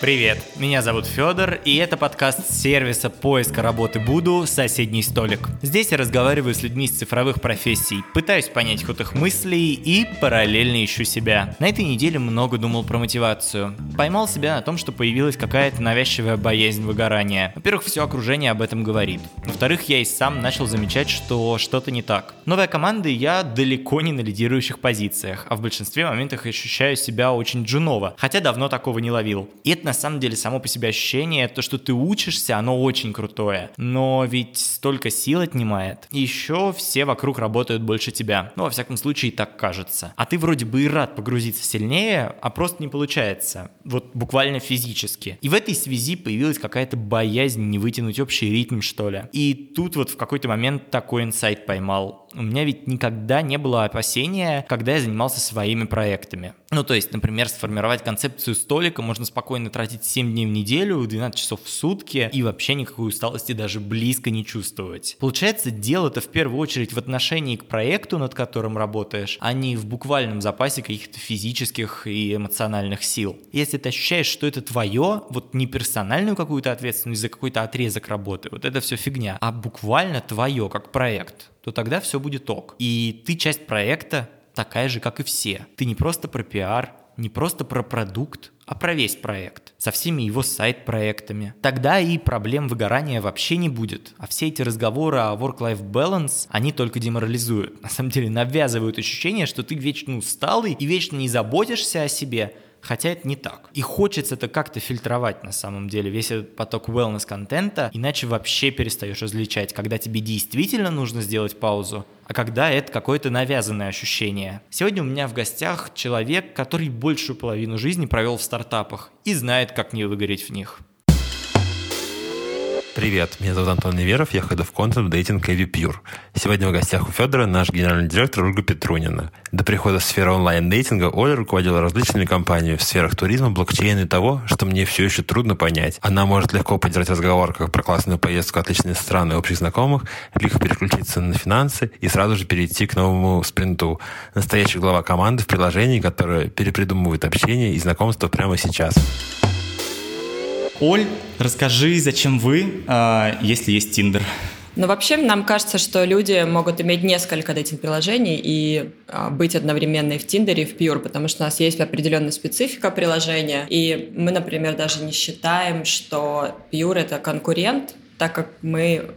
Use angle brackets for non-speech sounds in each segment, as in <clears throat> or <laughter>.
Привет, меня зовут Федор, и это подкаст сервиса поиска работы Буду «Соседний столик». Здесь я разговариваю с людьми из цифровых профессий, пытаюсь понять ход их мыслей и параллельно ищу себя. На этой неделе много думал про мотивацию. Поймал себя на том, что появилась какая-то навязчивая боязнь выгорания. Во-первых, все окружение об этом говорит. Во-вторых, я и сам начал замечать, что что-то не так. Новая команда, и я далеко не на лидирующих позициях, а в большинстве моментах ощущаю себя очень джуново, хотя давно такого не ловил. И это на самом деле само по себе ощущение, то, что ты учишься, оно очень крутое. Но ведь столько сил отнимает. Еще все вокруг работают больше тебя. Ну, во всяком случае, так кажется. А ты вроде бы и рад погрузиться сильнее, а просто не получается. Вот буквально физически. И в этой связи появилась какая-то боязнь не вытянуть общий ритм, что ли. И тут вот в какой-то момент такой инсайт поймал. У меня ведь никогда не было опасения, когда я занимался своими проектами. Ну, то есть, например, сформировать концепцию столика можно спокойно тратить 7 дней в неделю, 12 часов в сутки и вообще никакой усталости даже близко не чувствовать. Получается, дело-то в первую очередь в отношении к проекту, над которым работаешь, а не в буквальном запасе каких-то физических и эмоциональных сил. Если ты ощущаешь, что это твое, вот не персональную какую-то ответственность за какой-то отрезок работы, вот это все фигня, а буквально твое, как проект, то тогда все будет ок. И ты часть проекта, такая же, как и все. Ты не просто про пиар, не просто про продукт, а про весь проект, со всеми его сайт-проектами. Тогда и проблем выгорания вообще не будет. А все эти разговоры о work-life balance, они только деморализуют. <laughs> На самом деле навязывают ощущение, что ты вечно усталый и вечно не заботишься о себе, хотя это не так. И хочется это как-то фильтровать на самом деле, весь этот поток wellness-контента, иначе вообще перестаешь различать, когда тебе действительно нужно сделать паузу, а когда это какое-то навязанное ощущение. Сегодня у меня в гостях человек, который большую половину жизни провел в стартапах и знает, как не выгореть в них. Привет, меня зовут Антон Неверов, я head of content dating Эви Pure. Сегодня в гостях у Федора наш генеральный директор Ольга Петрунина. До прихода в сферу онлайн-дейтинга Оля руководила различными компаниями в сферах туризма, блокчейна и того, что мне все еще трудно понять. Она может легко поддержать разговор как про классную поездку, отличные страны общих знакомых, легко переключиться на финансы и сразу же перейти к новому спринту. Настоящая глава команды в приложении, которое перепридумывает общение и знакомство прямо сейчас. Оль, расскажи, зачем вы, э, если есть Тиндер? Но вообще нам кажется, что люди могут иметь несколько дейтинг-приложений и а, быть одновременно и в Тиндере, и в Pure, потому что у нас есть определенная специфика приложения. И мы, например, даже не считаем, что Pure — это конкурент, так как мы а,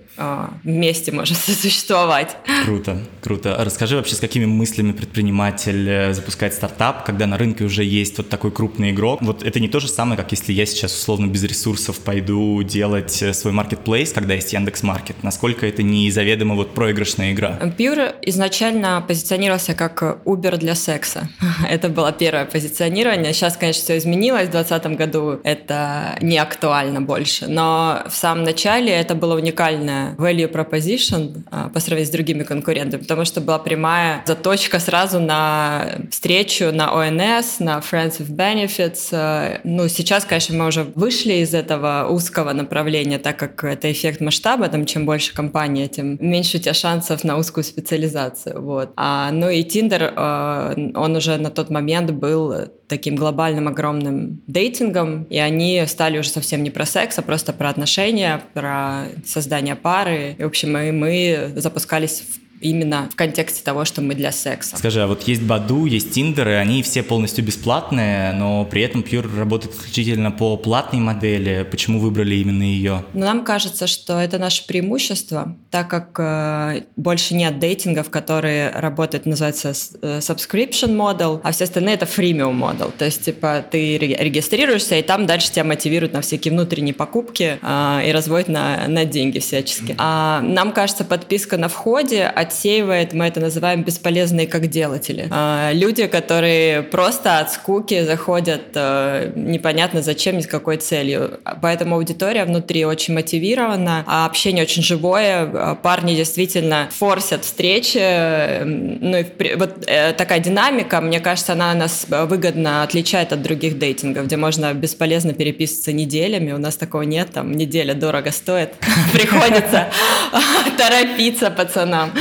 вместе можем <laughs> сосуществовать. Круто, круто. Расскажи вообще, с какими мыслями предприниматель э, запускает стартап, когда на рынке уже есть вот такой крупный игрок. Вот это не то же самое, как если я сейчас условно без ресурсов пойду делать э, свой маркетплейс, когда есть Яндекс Маркет. Насколько это не заведомо вот проигрышная игра? Pure изначально позиционировался как Uber для секса. <laughs> это было первое позиционирование. Сейчас, конечно, все изменилось. В 2020 году это не актуально больше. Но в самом начале это было уникальное value proposition а, по сравнению с другими конкурентами, потому что была прямая заточка сразу на встречу на ОНС, на Friends with Benefits. А, ну, сейчас, конечно, мы уже вышли из этого узкого направления, так как это эффект масштаба, там, чем больше компания, тем меньше у тебя шансов на узкую специализацию. Вот. А, ну и Tinder, а, он уже на тот момент был таким глобальным огромным дейтингом, и они стали уже совсем не про секс, а просто про отношения, про создание пары. И, в общем, мы, мы запускались в именно в контексте того, что мы для секса. Скажи, а вот есть Баду, есть Тиндер, и они все полностью бесплатные, но при этом Pure работает исключительно по платной модели. Почему выбрали именно ее? Ну, нам кажется, что это наше преимущество, так как э, больше нет дейтингов, которые работают, называется э, subscription model, а все остальные это freemium model. То есть, типа, ты регистрируешься, и там дальше тебя мотивируют на всякие внутренние покупки э, и разводят на, на деньги всячески. Mm-hmm. А нам кажется, подписка на входе отсеивает, мы это называем бесполезные как делатели. А, люди, которые просто от скуки заходят а, непонятно зачем, ни с какой целью. Поэтому аудитория внутри очень мотивирована, а общение очень живое, а, парни действительно форсят встречи. Ну и вот э, такая динамика, мне кажется, она нас выгодно отличает от других дейтингов, где можно бесполезно переписываться неделями. У нас такого нет, там неделя дорого стоит. <laughs> Приходится <laughs> торопиться пацанам.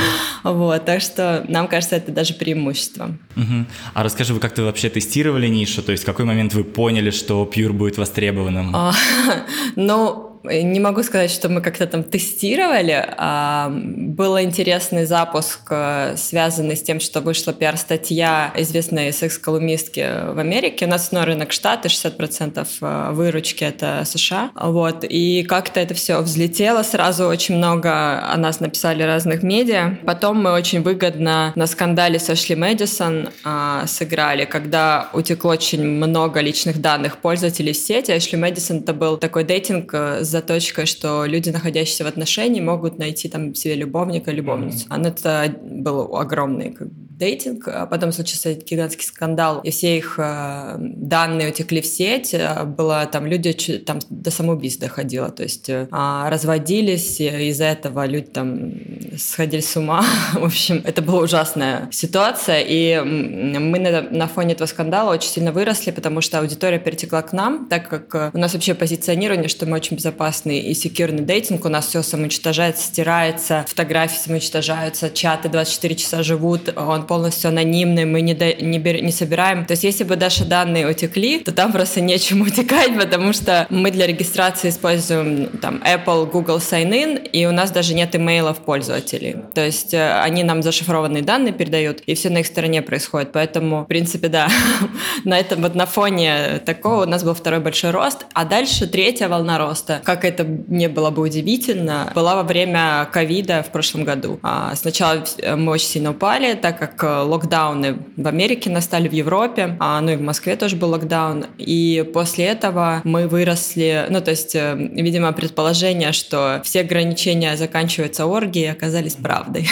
Вот, так что нам кажется, это даже преимущество. Угу. А расскажи, вы как-то вообще тестировали нишу? То есть в какой момент вы поняли, что Pure будет востребованным? А, <laughs> ну, не могу сказать, что мы как-то там тестировали. А, был интересный запуск, э, связанный с тем, что вышла пиар-статья известной секс-колумнистки в Америке. У нас основной рынок Штаты, 60% э, выручки — это США. Вот. И как-то это все взлетело сразу. Очень много о нас написали разных медиа. Потом мы очень выгодно на скандале с Эшли Мэдисон а, сыграли, когда утекло очень много личных данных пользователей в сети. Эшли Мэдисон — это был такой дейтинг с э, заточкой, что люди, находящиеся в отношении, могут найти там себе любовника, любовницу. Mm-hmm. это был огромный как дейтинг, а потом случился гигантский скандал, и все их э, данные утекли в сеть, э, было там люди там до самоубийств доходило, то есть э, разводились, из-за этого люди там сходили с ума, <laughs> в общем, это была ужасная ситуация, и мы на, на фоне этого скандала очень сильно выросли, потому что аудитория перетекла к нам, так как у нас вообще позиционирование, что мы очень безопасный и секьюрный дейтинг, у нас все самоуничтожается, стирается, фотографии самоуничтожаются, чаты 24 часа живут, он полностью анонимный, мы не, до, не, бер, не собираем. То есть если бы наши данные утекли, то там просто нечем <laughs> утекать, потому что мы для регистрации используем там Apple, Google Sign-in, и у нас даже нет имейлов пользователей. То есть э, они нам зашифрованные данные передают, и все на их стороне происходит. Поэтому, в принципе, да, <laughs> на этом вот на фоне такого у нас был второй большой рост, а дальше третья волна роста, как это не было бы удивительно, была во время ковида в прошлом году. А сначала мы очень сильно упали, так как как локдауны в Америке настали, в Европе, а, ну и в Москве тоже был локдаун. И после этого мы выросли, ну то есть, э, видимо, предположение, что все ограничения заканчиваются оргией, оказались правдой.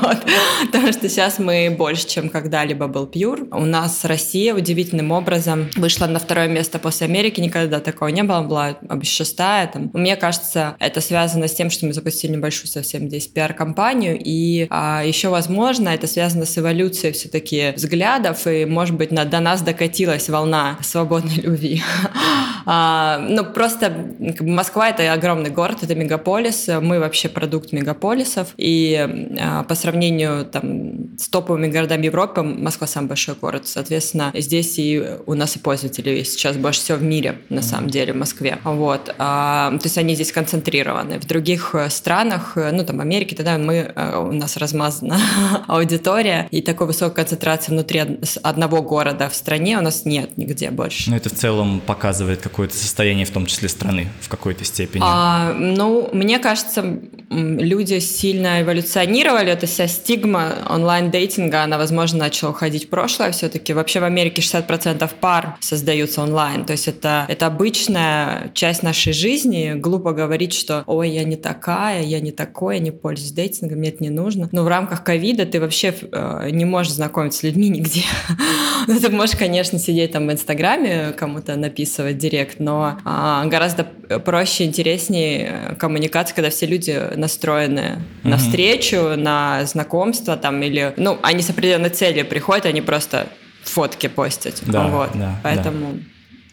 <laughs> Потому что сейчас мы больше, чем когда-либо был пьюр. У нас Россия удивительным образом вышла на второе место после Америки, никогда такого не было, была шестая. Там. Мне кажется, это связано с тем, что мы запустили небольшую совсем здесь пиар-компанию, и а, еще, возможно, это связано с эволюцией все-таки взглядов, и, может быть, на, до нас докатилась волна свободной любви. <laughs> а, ну, просто Москва — это огромный город, это мегаполис, мы вообще продукт мегаполисов, и а, по сравнению там, с топовыми городами Европы Москва самый большой город, соответственно, здесь и у нас и пользователей сейчас больше всего в мире, на самом деле, в Москве. Вот. А, то есть они здесь концентрированы. В других э, странах, э, ну, там, Америке, тогда мы, э, у нас размазана <laughs> аудитория, и такой высокой концентрации внутри одного города в стране у нас нет нигде больше. Но это в целом показывает какое-то состояние, в том числе страны, в какой-то степени. А, ну, мне кажется, люди сильно эволюционировали, эта вся стигма онлайн-дейтинга, она, возможно, начала уходить в прошлое все-таки. Вообще в Америке 60% пар создаются онлайн, то есть это, это обычная часть нашей жизни. Глупо говорить, что «Ой, я не такая, я не такой, я не пользуюсь дейтингом, мне это не нужно». Но в рамках ковида ты вообще Э, не можешь знакомиться с людьми <laughs> нигде. <laughs> ну, ты можешь, конечно, сидеть там в Инстаграме, кому-то написывать директ, но а, гораздо проще, интереснее коммуникация, когда все люди настроены mm-hmm. на встречу, на знакомство там или, ну, они с определенной целью приходят, они просто фотки постят. Да, вот. да, Поэтому... Да.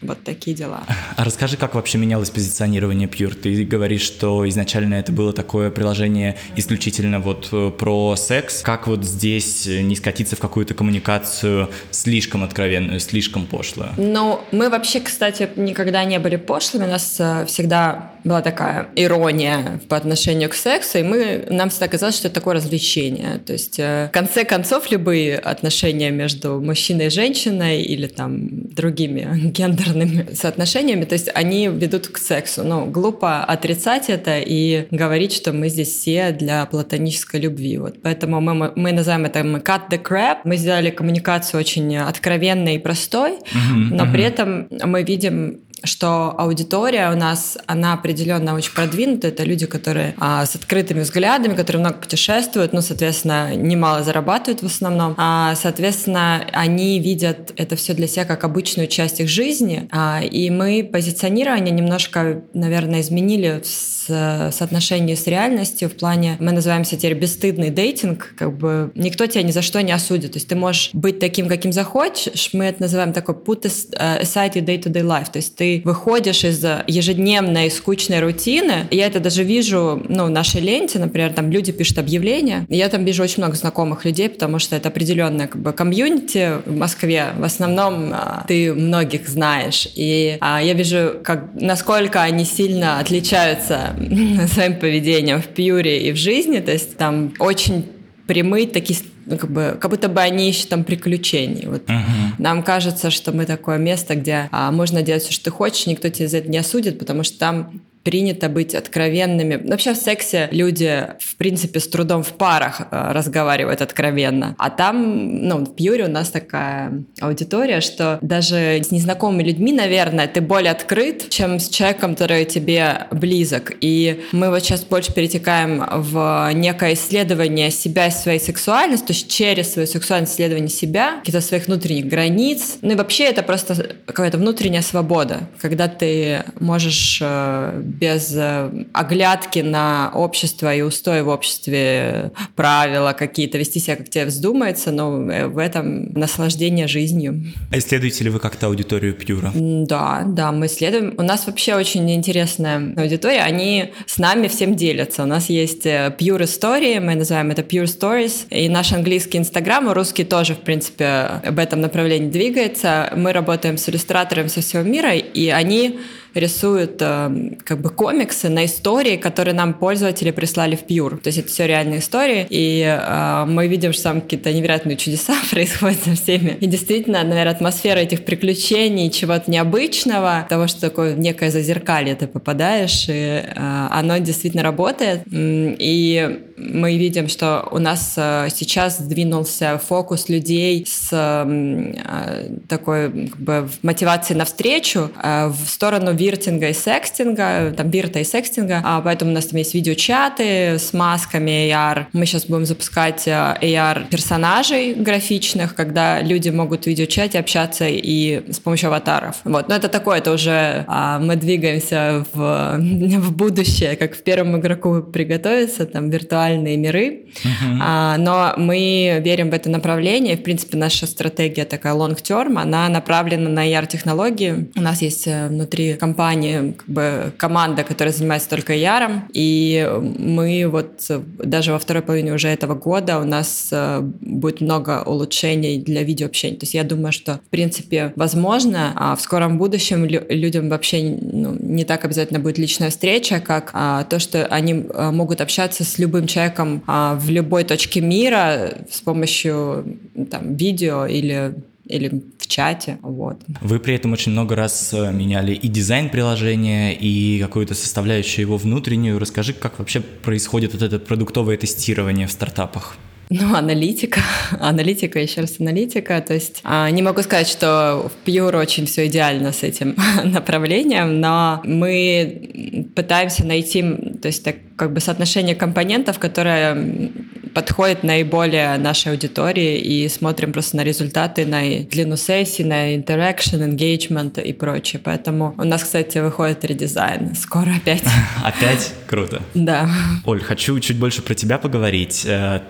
Вот такие дела. А расскажи, как вообще менялось позиционирование Pure? Ты говоришь, что изначально это было такое приложение исключительно вот э, про секс. Как вот здесь не скатиться в какую-то коммуникацию слишком откровенную, слишком пошлую? Ну, мы вообще, кстати, никогда не были пошлыми. У нас э, всегда была такая ирония по отношению к сексу, и мы, нам всегда казалось, что это такое развлечение. То есть, э, в конце концов, любые отношения между мужчиной и женщиной или там другими <laughs> гендерными гендерными <laughs> соотношениями, то есть они ведут к сексу. Ну, глупо отрицать это и говорить, что мы здесь все для платонической любви. Вот. Поэтому мы, мы называем это мы cut the crap. Мы сделали коммуникацию очень откровенной и простой, uh-huh, но uh-huh. при этом мы видим что аудитория у нас, она определенно очень продвинута. Это люди, которые а, с открытыми взглядами, которые много путешествуют, ну, соответственно, немало зарабатывают в основном. А, соответственно, они видят это все для себя как обычную часть их жизни. А, и мы позиционирование немножко, наверное, изменили в соотношении с реальностью в плане, мы называемся теперь бесстыдный дейтинг, как бы никто тебя ни за что не осудит. То есть ты можешь быть таким, каким захочешь. Мы это называем такой put aside your day-to-day life. То есть ты выходишь из ежедневной скучной рутины. Я это даже вижу, ну, в нашей ленте, например, там люди пишут объявления. Я там вижу очень много знакомых людей, потому что это определенное как бы комьюнити в Москве. В основном а, ты многих знаешь. И а, я вижу, как, насколько они сильно отличаются <laughs> своим поведением в пьюре и в жизни. То есть там очень прямые такие как бы, как будто бы они ищут там приключений. Вот uh-huh. Нам кажется, что мы такое место, где а, можно делать все, что ты хочешь, никто тебя за это не осудит, потому что там принято быть откровенными. Вообще в сексе люди, в принципе, с трудом в парах э, разговаривают откровенно. А там, ну, в Пьюре у нас такая аудитория, что даже с незнакомыми людьми, наверное, ты более открыт, чем с человеком, который тебе близок. И мы вот сейчас больше перетекаем в некое исследование себя и своей сексуальности, то есть через свою сексуальность исследование себя, каких-то своих внутренних границ. Ну и вообще это просто какая-то внутренняя свобода, когда ты можешь э, без э, оглядки на общество и устои в обществе, правила какие-то, вести себя, как тебе вздумается, но э, в этом наслаждение жизнью. А исследуете ли вы как-то аудиторию Пьюра? Да, да, мы исследуем. У нас вообще очень интересная аудитория, они с нами всем делятся. У нас есть э, Pure истории, мы называем это Pure Stories, и наш английский инстаграм, и русский тоже, в принципе, в этом направлении двигается. Мы работаем с иллюстраторами со всего мира, и они рисуют э, как бы комиксы на истории, которые нам пользователи прислали в Pure. То есть это все реальные истории, и э, мы видим, что там какие-то невероятные чудеса <laughs> происходят со всеми. И действительно, наверное, атмосфера этих приключений, чего-то необычного, того, что такое некое зазеркалье ты попадаешь, и э, оно действительно работает. И мы видим, что у нас э, сейчас сдвинулся фокус людей с э, такой как бы, мотивацией навстречу э, в сторону виртинга и секстинга, там вирта и секстинга, а поэтому у нас там есть видеочаты с масками AR. Мы сейчас будем запускать AR персонажей графичных, когда люди могут в видеочате общаться и с помощью аватаров. Вот. Но это такое, это уже а, мы двигаемся в, <laughs> в будущее, как в первом игроку приготовиться, там виртуальные миры, uh-huh. а, но мы верим в это направление. В принципе, наша стратегия такая long-term, она направлена на AR-технологии. У нас есть э, внутри компании как бы, команда, которая занимается только AR, и мы вот даже во второй половине уже этого года у нас э, будет много улучшений для видеообщения. То есть я думаю, что, в принципе, возможно, а в скором будущем людям вообще ну, не так обязательно будет личная встреча, как а, то, что они а, могут общаться с любым человеком а, в любой точке мира с помощью там, видео или или в чате, вот. Вы при этом очень много раз э, меняли и дизайн приложения, и какую-то составляющую его внутреннюю. Расскажи, как вообще происходит вот это продуктовое тестирование в стартапах? Ну, аналитика, <laughs> аналитика, еще раз аналитика. То есть а, не могу сказать, что в Pure очень все идеально с этим <laughs> направлением, но мы пытаемся найти, то есть так как бы соотношение компонентов, которое подходит наиболее нашей аудитории и смотрим просто на результаты, на длину сессии, на interaction, engagement и прочее. Поэтому у нас, кстати, выходит редизайн. Скоро опять. <laughs> Опять? Круто. Да. Оль, хочу чуть больше про тебя поговорить. Э,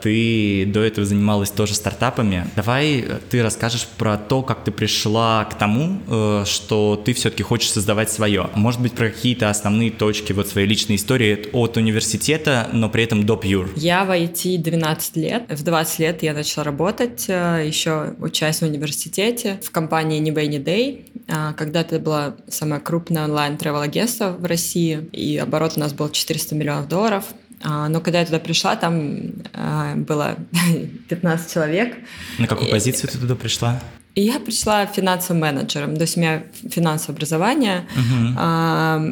до этого занималась тоже стартапами. Давай э, ты расскажешь про то, как ты пришла к тому, э, что ты все-таки хочешь создавать свое. Может быть, про какие-то основные точки вот своей личной истории от университета, но при этом до Pure. Я в IT 12 лет. В 20 лет я начала работать, э, еще учась в университете в компании Any Day. А, когда-то это было самое крупное онлайн travel агентство в России, и оборот у нас был 400 миллионов долларов. А, но когда я туда пришла, там а, было <laughs> 15 человек. На какую позицию ты туда пришла? И я пришла финансовым менеджером, то есть у меня финансовое образование, uh-huh. а,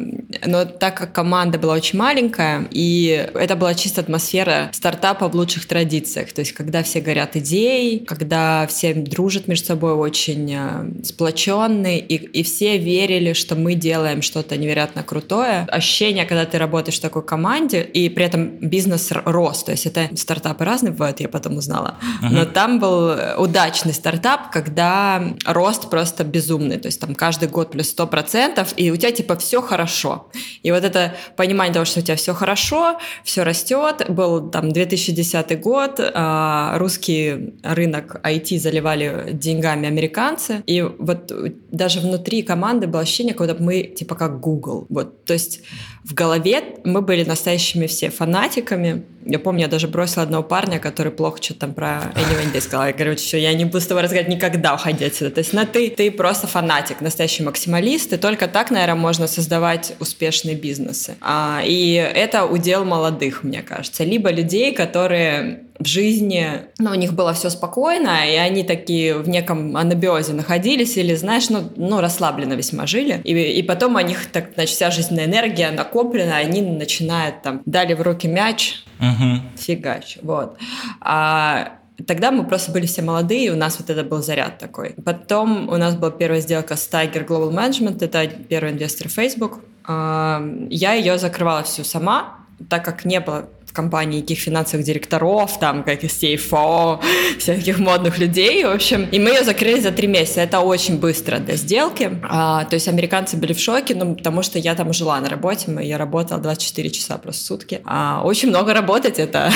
но так как команда была очень маленькая, и это была чисто атмосфера стартапа в лучших традициях, то есть когда все горят идеей, когда все дружат между собой очень а, сплоченные, и, и все верили, что мы делаем что-то невероятно крутое. Ощущение, когда ты работаешь в такой команде, и при этом бизнес рос, то есть это стартапы разные бывают, я потом узнала, uh-huh. но там был удачный стартап, когда тогда рост просто безумный, то есть там каждый год плюс 100%, и у тебя типа все хорошо. И вот это понимание того, что у тебя все хорошо, все растет, был там 2010 год, а, русский рынок IT заливали деньгами американцы, и вот даже внутри команды было ощущение, когда мы типа как Google. Вот, то есть в голове мы были настоящими все фанатиками. Я помню, я даже бросила одного парня, который плохо что-то там про Anyway Day сказал. Я говорю, что я не буду с тобой разговаривать никогда, уходи отсюда. То есть на ты, ты просто фанатик, настоящий максималист, и только так, наверное, можно создавать успешные бизнесы. А, и это удел молодых, мне кажется. Либо людей, которые в жизни, ну, у них было все спокойно, и они такие в неком анабиозе находились, или, знаешь, ну, ну расслабленно весьма жили. И, и потом у них, так, значит, вся жизненная энергия накоплена, они начинают там, дали в руки мяч, угу. фигач, вот. А Тогда мы просто были все молодые, и у нас вот это был заряд такой. Потом у нас была первая сделка с Tiger Global Management, это первый инвестор Facebook. Я ее закрывала всю сама, так как не было в компании никаких финансовых директоров, там, как из CFO, всяких модных людей, в общем. И мы ее закрыли за три месяца. Это очень быстро для сделки. А, то есть американцы были в шоке, ну, потому что я там жила на работе, я работала 24 часа просто в сутки. А, очень много работать, это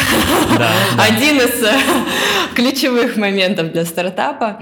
да, да. <laughs> один из э, ключевых моментов для стартапа.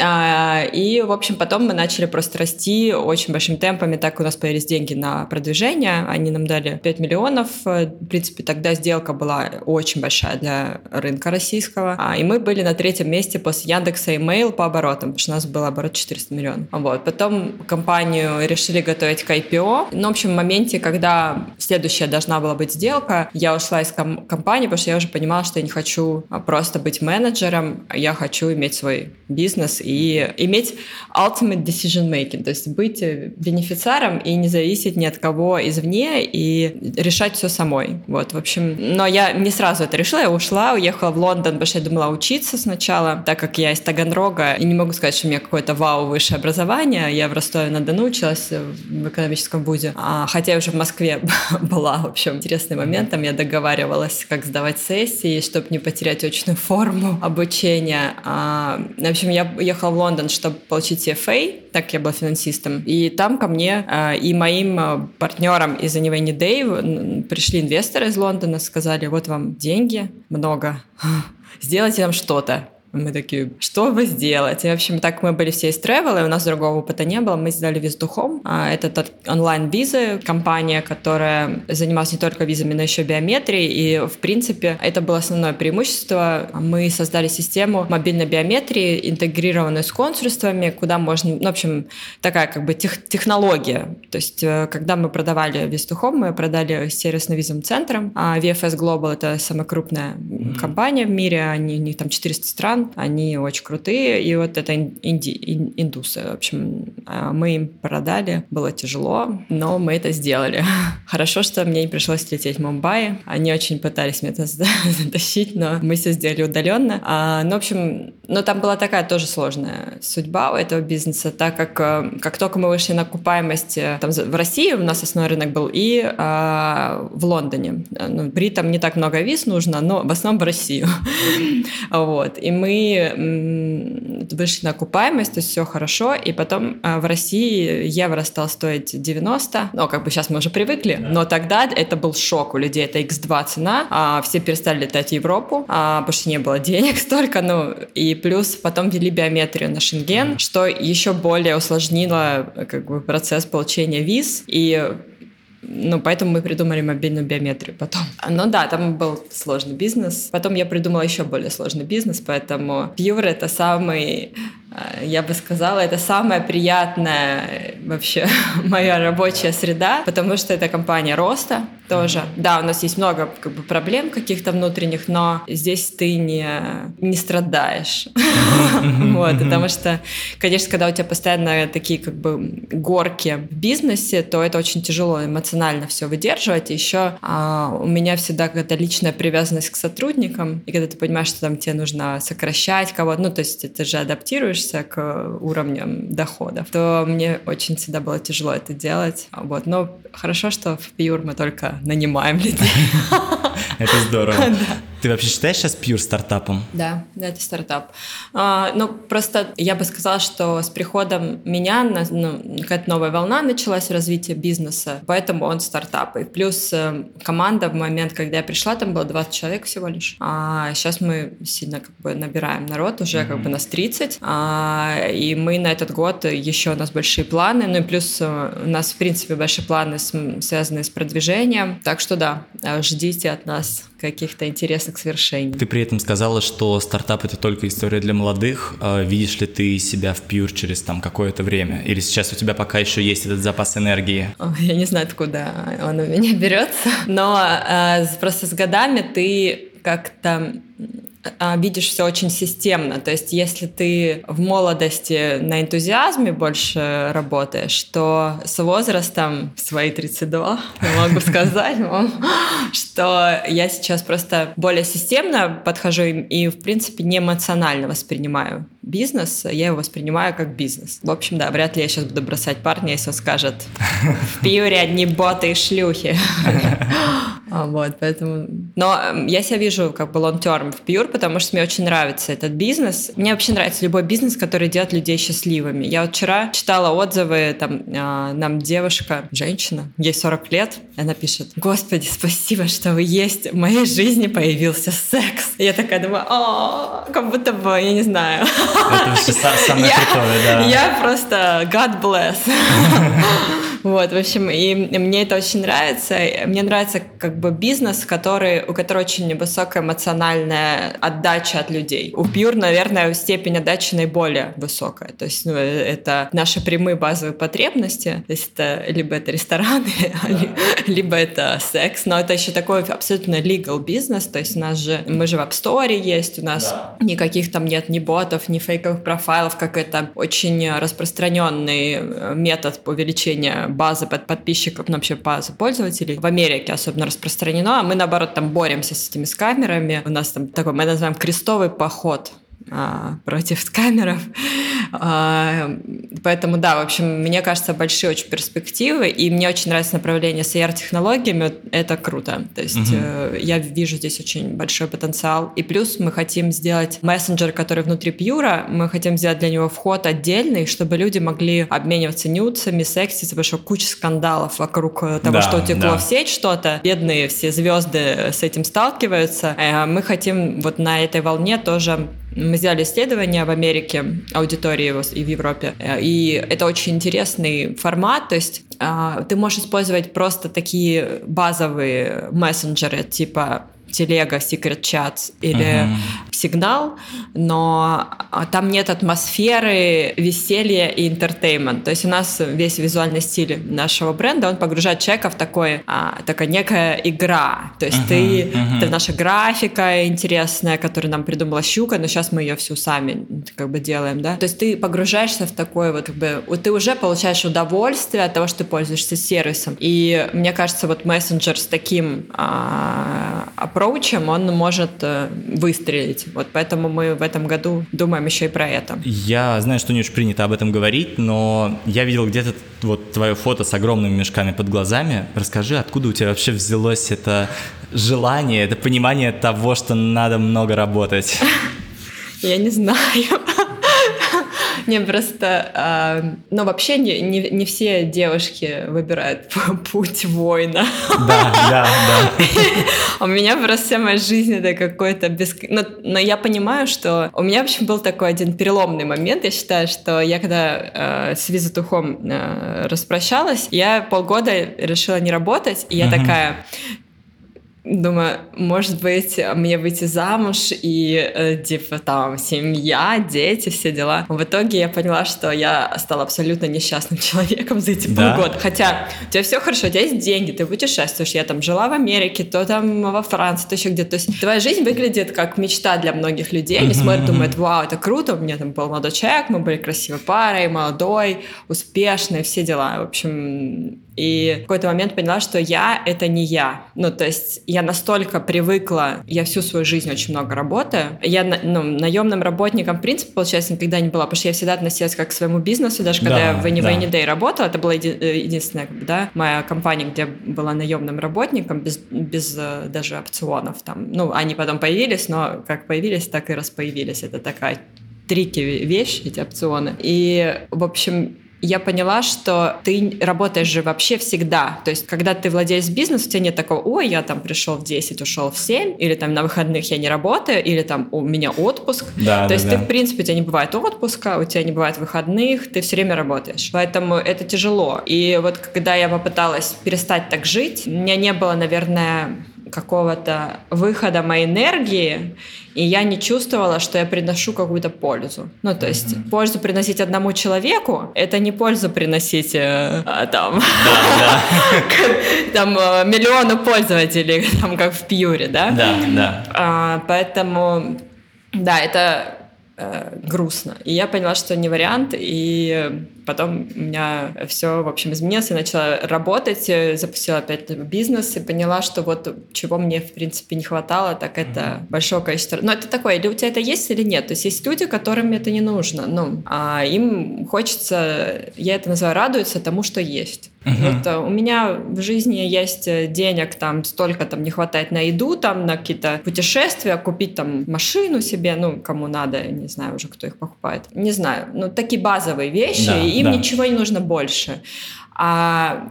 А, и, в общем, потом мы начали просто расти очень большими темпами, так у нас появились деньги на продвижение, они нам дали 5 миллионов, в принципе, тогда сделка была очень большая для рынка российского. А, и мы были на третьем месте после Яндекса и Mail по оборотам, потому что у нас был оборот 400 миллионов. Вот. Потом компанию решили готовить к IPO. Ну, в общем, в моменте, когда следующая должна была быть сделка, я ушла из ком- компании, потому что я уже понимала, что я не хочу а, просто быть менеджером, я хочу иметь свой бизнес и иметь ultimate decision making, то есть быть бенефициаром и не зависеть ни от кого извне и решать все самой. Вот, в общем, но я не сразу это решила, я ушла, уехала в Лондон, потому что я думала учиться сначала, так как я из Таганрога, и не могу сказать, что у меня какое-то вау высшее образование, я в Ростове-на-Дону училась в экономическом вузе, а, хотя я уже в Москве <laughs> была, в общем, интересный момент, там я договаривалась, как сдавать сессии, чтобы не потерять очную <laughs> форму обучения. А, в общем, я ехала в Лондон, чтобы получить CFA, так я была финансистом, и там ко мне а, и моим а, партнерам из Anyway Day пришли инвесторы из Лондона, сказали, вот вам деньги, много, <laughs> сделайте нам что-то. Мы такие, что вы сделаете? И, в общем, так мы были все из Travel, и у нас другого опыта не было. Мы сделали виздухом. А, это онлайн-визы, компания, которая занималась не только визами, но еще биометрией. И, в принципе, это было основное преимущество. Мы создали систему мобильной биометрии, интегрированную с консульствами, куда можно... Ну, в общем, такая как бы тех, технология. То есть, э, когда мы продавали виздухом, мы продали сервисно-визовым центром. А VFS Global — это самая крупная mm-hmm. компания в мире. Они, у них там 400 стран они очень крутые, и вот это инди, индусы, в общем, а, мы им продали, было тяжело, но мы это сделали. <laughs> Хорошо, что мне не пришлось лететь в Мумбаи, они очень пытались меня это <laughs> затащить, но мы все сделали удаленно. А, ну, в общем, но там была такая тоже сложная судьба у этого бизнеса, так как э, как только мы вышли на окупаемость э, там, в России, у нас основной рынок был, и а, в Лондоне. Ну, бритам не так много виз нужно, но в основном в Россию. <laughs> вот. И мы вышли на окупаемость, то есть все хорошо, и потом а, в России евро стал стоить 90, ну, как бы сейчас мы уже привыкли, но тогда это был шок у людей, это x2 цена, а все перестали летать в Европу, а, потому что не было денег <laughs> столько, ну, и плюс потом ввели биометрию на Шенген, что еще более усложнило как бы процесс получения виз, и ну, поэтому мы придумали мобильную биометрию потом. <laughs> Ну да, там был сложный бизнес. Потом я придумала еще более сложный бизнес, поэтому Pure — это самый а, я бы сказала, это самая приятная вообще <laughs> моя рабочая среда, потому что это компания роста тоже. Да, у нас есть много как бы, проблем каких-то внутренних, но здесь ты не, не страдаешь. <laughs> вот, потому что, конечно, когда у тебя постоянно такие как бы горки в бизнесе, то это очень тяжело эмоционально все выдерживать. Еще а, у меня всегда какая-то личная привязанность к сотрудникам, и когда ты понимаешь, что там тебе нужно сокращать кого-то, ну, то есть ты же адаптируешь адаптируешься к уровням доходов, то мне очень всегда было тяжело это делать. Вот. Но хорошо, что в Пьюр мы только нанимаем людей. <laughs> Это здорово. Ты вообще считаешь сейчас Pure стартапом? Да, да, это стартап. А, ну, просто я бы сказала, что с приходом меня ну, какая-то новая волна началась развития бизнеса, поэтому он стартап. И плюс э, команда в момент, когда я пришла, там было 20 человек всего лишь. А сейчас мы сильно как бы набираем народ, уже mm-hmm. как бы нас 30. А, и мы на этот год еще у нас большие планы. Ну и плюс э, у нас, в принципе, большие планы связанные с продвижением. Так что да, ждите от нас каких-то интересных свершений. Ты при этом сказала, что стартап это только история для молодых. А видишь ли ты себя в Pure через там какое-то время? Или сейчас у тебя пока еще есть этот запас энергии? Я не знаю, откуда он у меня берется, но э, просто с годами ты как-то видишь все очень системно. То есть, если ты в молодости на энтузиазме больше работаешь, то с возрастом, в свои 32, я <laughs> могу сказать вам, что я сейчас просто более системно подхожу и, в принципе, не эмоционально воспринимаю бизнес, я его воспринимаю как бизнес. В общем, да, вряд ли я сейчас буду бросать парня, если он скажет, в пиуре одни боты и шлюхи. <laughs> А, вот, поэтому... Но эм, я себя вижу как бы long-term в Pure, потому что мне очень нравится этот бизнес. Мне вообще нравится любой бизнес, который делает людей счастливыми. Я вот вчера читала отзывы, там, а, нам девушка, женщина, ей 40 лет, она пишет, «Господи, спасибо, что вы есть, в моей жизни появился секс». И я такая думаю, о, как будто бы, я не знаю. Это вообще самое крутое, да. Я просто God bless. <laughs> Вот, в общем, и мне это очень нравится. Мне нравится как бы бизнес, который, у которого очень высокая эмоциональная отдача от людей. У Pure, наверное, степень отдачи наиболее высокая. То есть ну, это наши прямые базовые потребности. То есть это либо это рестораны, <laughs> либо это секс. Но это еще такой абсолютно legal бизнес. То есть у нас же, мы же в App Store есть, у нас да. никаких там нет ни ботов, ни фейковых профайлов, как это очень распространенный э, метод увеличения базы под подписчиков, ну, вообще базы пользователей в Америке особенно распространено, а мы, наоборот, там боремся с этими скамерами. У нас там такой, мы называем крестовый поход против <laughs> камеров. А, поэтому, да, в общем, мне кажется, большие очень перспективы, и мне очень нравится направление с AR-технологиями, это круто. То есть угу. я вижу здесь очень большой потенциал. И плюс мы хотим сделать мессенджер, который внутри Пьюра, мы хотим сделать для него вход отдельный, чтобы люди могли обмениваться нюцами, секситься, потому что куча скандалов вокруг того, да, что утекло да. в сеть что-то. Бедные все звезды с этим сталкиваются. Э, мы хотим вот на этой волне тоже мы сделали исследование в Америке, аудитории и в Европе, э, и это очень интересный формат, то есть а, ты можешь использовать просто такие базовые мессенджеры, типа телега, секрет чат или uh-huh. сигнал, но а, там нет атмосферы веселья и интертеймент. То есть у нас весь визуальный стиль нашего бренда, он погружает человека в такой, а, такая некая игра. То есть uh-huh, ты, uh-huh. это наша графика интересная, которую нам придумала Щука, но сейчас мы ее всю сами как бы делаем, да. То есть ты погружаешься в такой вот, как бы, ты уже получаешь удовольствие от того, что ты пользуешься сервисом. И мне кажется, вот мессенджер с таким а, аппроучем, он может э, выстрелить. Вот поэтому мы в этом году думаем еще и про это. Я знаю, что не очень принято об этом говорить, но я видел где-то вот твое фото с огромными мешками под глазами. Расскажи, откуда у тебя вообще взялось это желание, это понимание того, что надо много работать? <laughs> Я не знаю. Не, просто, э, ну, вообще не, не, не все девушки выбирают <laughs> путь воина. Да, да, да. <laughs> У меня просто вся моя жизнь это какой-то без... Но, но я понимаю, что у меня, в общем, был такой один переломный момент. Я считаю, что я когда э, с визитухом э, распрощалась, я полгода решила не работать, и я такая, Думаю, может быть, мне выйти замуж и, э, типа, там, семья, дети, все дела. В итоге я поняла, что я стала абсолютно несчастным <laughs> человеком за эти да? полгода. Хотя у тебя все хорошо, у тебя есть деньги, ты путешествуешь. Я там жила в Америке, то там во Франции, то еще где-то. То есть твоя жизнь выглядит как мечта для многих людей. Они смотрят, думают, вау, это круто, у меня там был молодой человек, мы были красивой парой, молодой, успешный, все дела. В общем, И в какой-то момент поняла, что я — это не я. Ну, то есть я настолько привыкла, я всю свою жизнь очень много работаю. Я ну, наемным работником, в принципе, получается, никогда не была, потому что я всегда относилась как к своему бизнесу, даже когда да, я в Any да. Day работала, это была еди- э, единственная да, моя компания, где была наемным работником, без, без э, даже опционов. Там. Ну, они потом появились, но как появились, так и распоявились. Это такая трики вещь, эти опционы. И, в общем, я поняла, что ты работаешь же вообще всегда. То есть, когда ты владеешь бизнесом, у тебя нет такого, ой, я там пришел в 10, ушел в 7, или там на выходных я не работаю, или там у меня отпуск. Да, То да, есть, да. ты, в принципе, у тебя не бывает отпуска, у тебя не бывает выходных, ты все время работаешь. Поэтому это тяжело. И вот когда я попыталась перестать так жить, у меня не было, наверное, какого-то выхода моей энергии, и я не чувствовала, что я приношу какую-то пользу. Ну, то есть mm-hmm. пользу приносить одному человеку, это не пользу приносить э, а, там, <laughs> там э, миллиону пользователей, <laughs> там как в Пьюре, да? Да, да. А, поэтому, да, это э, грустно. И я поняла, что не вариант, и потом у меня все, в общем, изменилось. Я начала работать, э, запустила опять бизнес и поняла, что вот чего мне, в принципе, не хватало, так это mm-hmm. большое количество... Но это такое, или у тебя это есть, или нет. То есть есть люди, которым это не нужно. Ну, а им хочется, я это называю, радуются тому, что есть. Uh-huh. Вот а, у меня в жизни есть э, денег, там столько там не хватает на еду, там на какие-то путешествия, купить там машину себе, ну кому надо, не знаю уже кто их покупает, не знаю, ну такие базовые вещи, да им да. ничего не нужно больше. А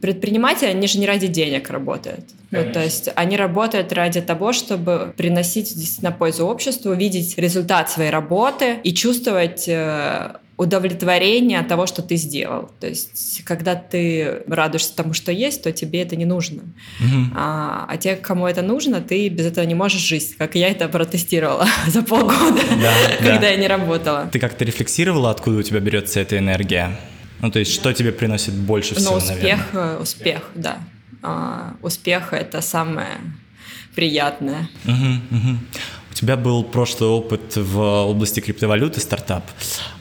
предприниматели, они же не ради денег работают. Ну, то есть они работают ради того, чтобы приносить действительно пользу обществу, видеть результат своей работы и чувствовать э, удовлетворение от того, что ты сделал. То есть, когда ты радуешься тому, что есть, то тебе это не нужно. Угу. А, а те, кому это нужно, ты без этого не можешь жить, как я это протестировала <laughs> за полгода, да, <laughs> когда да. я не работала. Ты как-то рефлексировала, откуда у тебя берется эта энергия? Ну, то есть, что тебе приносит больше всего, ну, успех, наверное? Э, успех, да. А, успех — это самое приятное. Угу, угу. У тебя был прошлый опыт в области криптовалюты, стартап.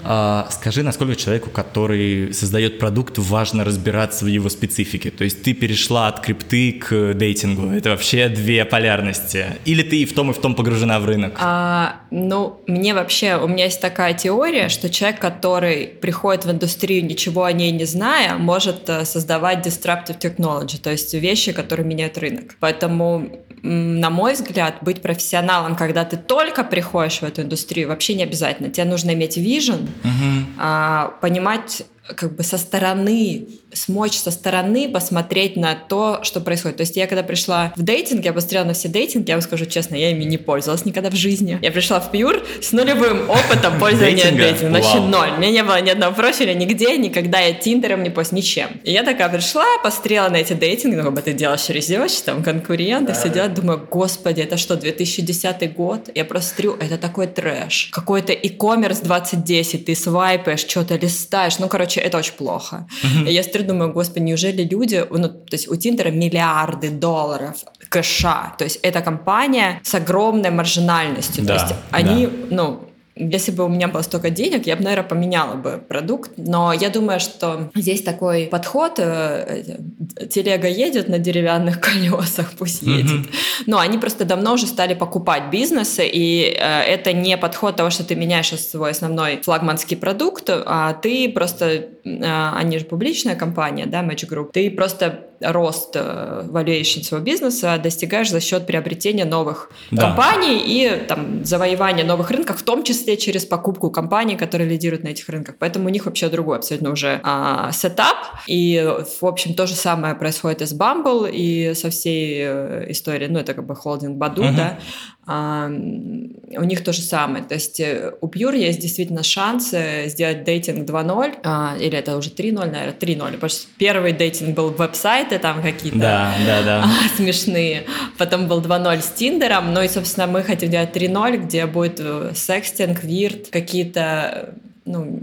А, скажи, насколько человеку, который создает продукт, важно разбираться в его специфике? То есть ты перешла от крипты к дейтингу. Это вообще две полярности. Или ты и в том, и в том погружена в рынок? А, ну, мне вообще, у меня есть такая теория, что человек, который приходит в индустрию, ничего о ней не зная, может э, создавать disruptive technology, то есть вещи, которые меняют рынок. Поэтому на мой взгляд, быть профессионалом, когда ты только приходишь в эту индустрию, вообще не обязательно. Тебе нужно иметь вижен, угу. понимать как бы со стороны смочь со стороны посмотреть на то, что происходит. То есть я когда пришла в дейтинг, я посмотрела на все дейтинги, я вам скажу честно, я ими не пользовалась никогда в жизни. Я пришла в Пьюр с нулевым опытом <laughs> пользования дейтингом. Вообще ноль. У меня не было ни одного профиля нигде, никогда я тиндером не пользовалась, ничем. И я такая пришла, посмотрела на эти дейтинги, ну, как бы ты делаешь резерч, там, конкуренты, все дела, думаю, господи, это что, 2010 год? Я просто смотрю, это такой трэш. Какой-то e-commerce 2010, ты свайпаешь, что-то листаешь, ну, короче, это очень плохо. И я смотрю, думаю, господи, неужели люди, ну, то есть у Тиндера миллиарды долларов кэша, то есть это компания с огромной маржинальностью, да, то есть они, да. ну, если бы у меня было столько денег, я бы, наверное, поменяла бы продукт. Но я думаю, что здесь такой подход. Э, телега едет на деревянных <laughs> колесах, пусть едет. Mm-hmm. Но они просто давно уже стали покупать бизнесы, и э, это не подход того, что ты меняешь свой основной флагманский продукт, а ты просто, э, они же публичная компания, да, Match Group, ты просто рост э, valuation своего бизнеса достигаешь за счет приобретения новых да. компаний и там, завоевания новых рынков, в том числе через покупку компаний, которые лидируют на этих рынках. Поэтому у них вообще другой абсолютно уже а, сетап. И, в общем, то же самое происходит и с Bumble, и со всей э, историей, ну, это как бы холдинг Badoo, угу. да, у них то же самое. То есть э, у Pure есть действительно шанс сделать дейтинг 2.0, а, или это уже 3.0, наверное, 3.0. Потому что первый дейтинг был веб-сайты там какие-то да, да, да. <laughs> смешные. Потом был 2.0 с Тиндером. Ну и, собственно, мы хотим делать 3.0, где будет э, секстинг, вирт, какие-то ну,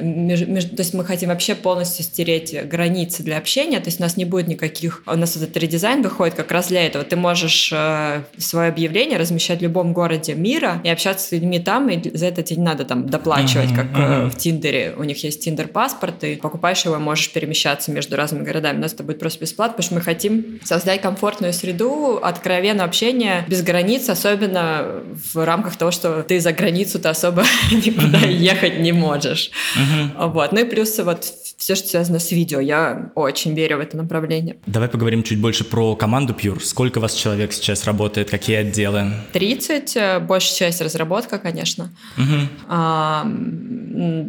между, между, то есть мы хотим вообще полностью стереть границы для общения, то есть у нас не будет никаких, у нас этот редизайн выходит как раз для этого. Ты можешь э, свое объявление размещать в любом городе мира и общаться с людьми там, и за это тебе не надо там доплачивать, mm-hmm, как mm-hmm. в Тиндере. У них есть Тиндер-паспорт, ты покупаешь его, можешь перемещаться между разными городами. У нас это будет просто бесплатно, потому что мы хотим создать комфортную среду, откровенное общение без границ, особенно в рамках того, что ты за границу-то особо <laughs> никуда ехать не можешь. Угу. Вот. Ну и плюс вот все, что связано с видео. Я очень верю в это направление. Давай поговорим чуть больше про команду Pure. Сколько у вас человек сейчас работает? Какие отделы? 30. Э, большая часть разработка, конечно. Угу. А,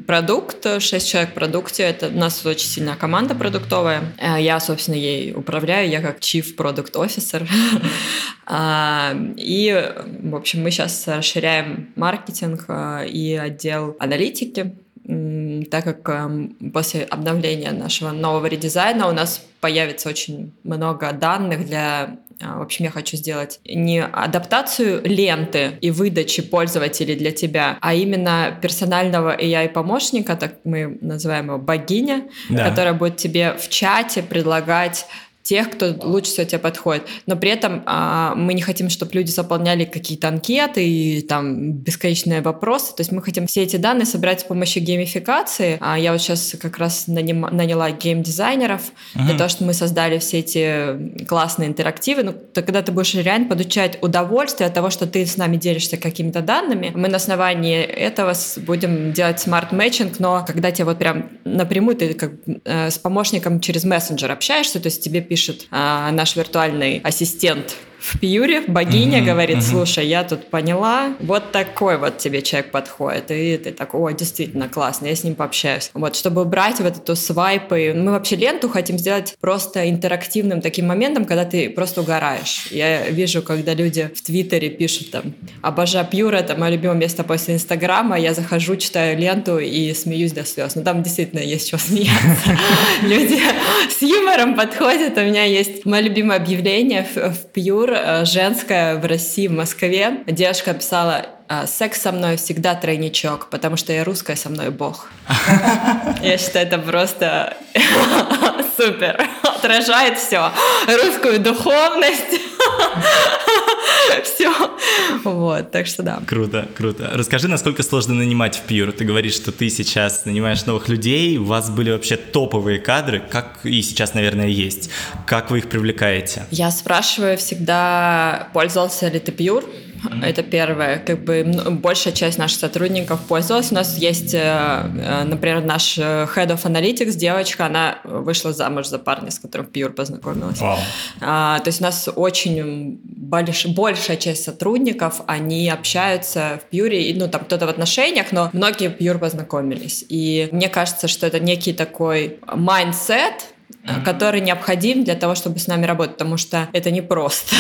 продукт. 6 человек в продукте. Это у нас очень сильная команда продуктовая. Э, я, собственно, ей управляю. Я как Chief Product Officer. <laughs> А, и, в общем, мы сейчас расширяем маркетинг э, и отдел аналитики так как эм, после обновления нашего нового редизайна у нас появится очень много данных для а, в общем, я хочу сделать не адаптацию ленты и выдачи пользователей для тебя, а именно персонального AI-помощника, так мы называем его богиня, да. которая будет тебе в чате предлагать тех, кто лучше всего тебе подходит. Но при этом а, мы не хотим, чтобы люди заполняли какие-то анкеты и там бесконечные вопросы. То есть мы хотим все эти данные собирать с помощью геймификации. А я вот сейчас как раз наним, наняла геймдизайнеров uh-huh. для того, чтобы мы создали все эти классные интерактивы. Ну, то, когда ты будешь реально получать удовольствие от того, что ты с нами делишься какими-то данными, мы на основании этого будем делать smart matching, но когда тебе вот прям напрямую ты как э, с помощником через мессенджер общаешься, то есть тебе пишут пишет а, наш виртуальный ассистент в Пьюре богиня mm-hmm, говорит, слушай, я тут поняла, вот такой вот тебе человек подходит, и ты такой, о, действительно классно, я с ним пообщаюсь. Вот, чтобы брать вот эту свайпы, мы вообще ленту хотим сделать просто интерактивным таким моментом, когда ты просто угораешь. Я вижу, когда люди в Твиттере пишут там, обожаю Пьюра, это мое любимое место после Инстаграма, я захожу, читаю ленту и смеюсь до слез. Ну, там действительно есть чего смеяться. <laughs> Люди с юмором подходят, у меня есть мое любимое объявление в Пьюр, женская в России, в Москве. Девушка писала «Э, секс со мной всегда тройничок, потому что я русская, со мной бог. Я считаю, это просто <laughs> супер. Отражает все. Русскую духовность. <laughs> Все. Вот, так что да. Круто, круто. Расскажи, насколько сложно нанимать в Pure. Ты говоришь, что ты сейчас нанимаешь новых людей, у вас были вообще топовые кадры, как и сейчас, наверное, есть. Как вы их привлекаете? Я спрашиваю всегда, пользовался ли ты Pure? Это первое. Как бы большая часть наших сотрудников пользовалась. У нас есть, э, э, например, наш э, Head of Analytics, девочка, она вышла замуж за парня, с которым Pure познакомилась. Wow. А, то есть у нас очень больш, большая часть сотрудников, они общаются в Pure, ну там кто-то в отношениях, но многие в Pure познакомились. И мне кажется, что это некий такой mindset. Который необходим для того, чтобы с нами работать, потому что это не просто.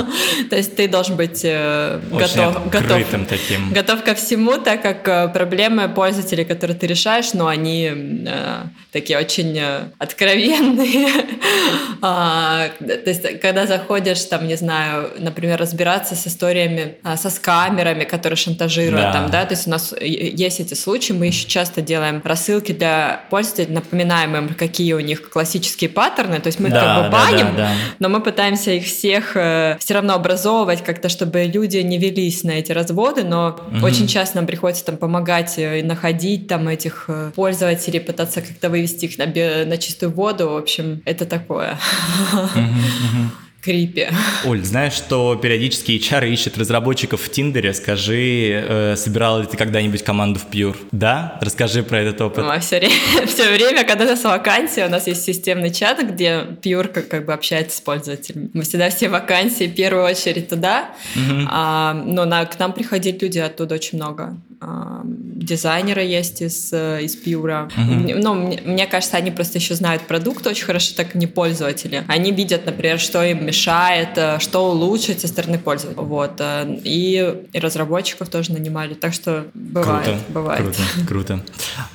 <laughs> То есть ты должен быть э, готов, готов, таким. готов ко всему, так как э, проблемы пользователей, которые ты решаешь, но они э, такие очень откровенные. <laughs> а, то есть когда заходишь, там, не знаю, например, разбираться с историями, а, со скамерами, которые шантажируют, да. там, да, то есть у нас есть эти случаи, мы еще часто делаем рассылки для пользователей, напоминаем им, какие у них классические классические паттерны, то есть мы да, как бы баним, да, да, да. но мы пытаемся их всех э, все равно образовывать как-то, чтобы люди не велись на эти разводы, но угу. очень часто нам приходится там помогать э, и находить там этих э, пользователей, пытаться как-то вывести их на, на чистую воду, в общем, это такое. Угу, угу крипе. Оль, знаешь, что периодически HR ищет разработчиков в Тиндере. Скажи, э, собирала ли ты когда-нибудь команду в Pure? Да? Расскажи про этот опыт. Ну, все, все <laughs> время, когда у нас вакансия, у нас есть системный чат, где Pure как, как бы общается с пользователями. Мы всегда все вакансии в первую очередь туда. Угу. А, но на, к нам приходить люди оттуда очень много. А, дизайнеры есть из, из Pure. Угу. Ну, мне, мне кажется, они просто еще знают продукт очень хорошо, так не пользователи. Они видят, например, что им мешает, э, что улучшить со стороны пользователя. Вот. Э, и, и разработчиков тоже нанимали. Так что бывает. Круто, бывает. круто, круто.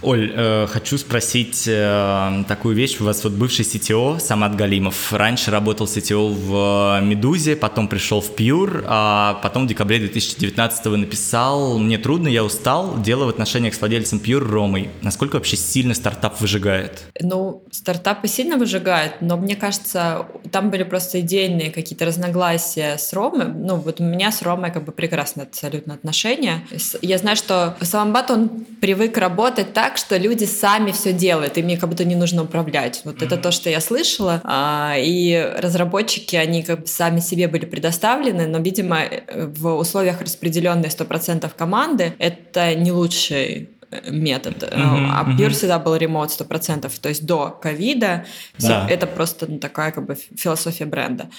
Оль, э, хочу спросить э, такую вещь. У вас вот бывший CTO Самат Галимов. Раньше работал CTO в Медузе, потом пришел в Pure, а потом в декабре 2019 написал «Мне трудно, я устал стал, дело в отношениях с владельцем Pure Ромой. Насколько вообще сильно стартап выжигает? Ну, стартапы сильно выжигают, но мне кажется, там были просто идейные какие-то разногласия с Ромой. Ну, вот у меня с Ромой как бы прекрасные абсолютно отношения. Я знаю, что Саламбат, он привык работать так, что люди сами все делают, и мне как будто не нужно управлять. Вот mm-hmm. это то, что я слышала. А, и разработчики, они как бы сами себе были предоставлены, но, видимо, в условиях распределенной 100% команды это не лучший метод. Uh-huh, а uh-huh. всегда был remote 100%, то есть до ковида. Да. Это просто ну, такая как бы философия бренда.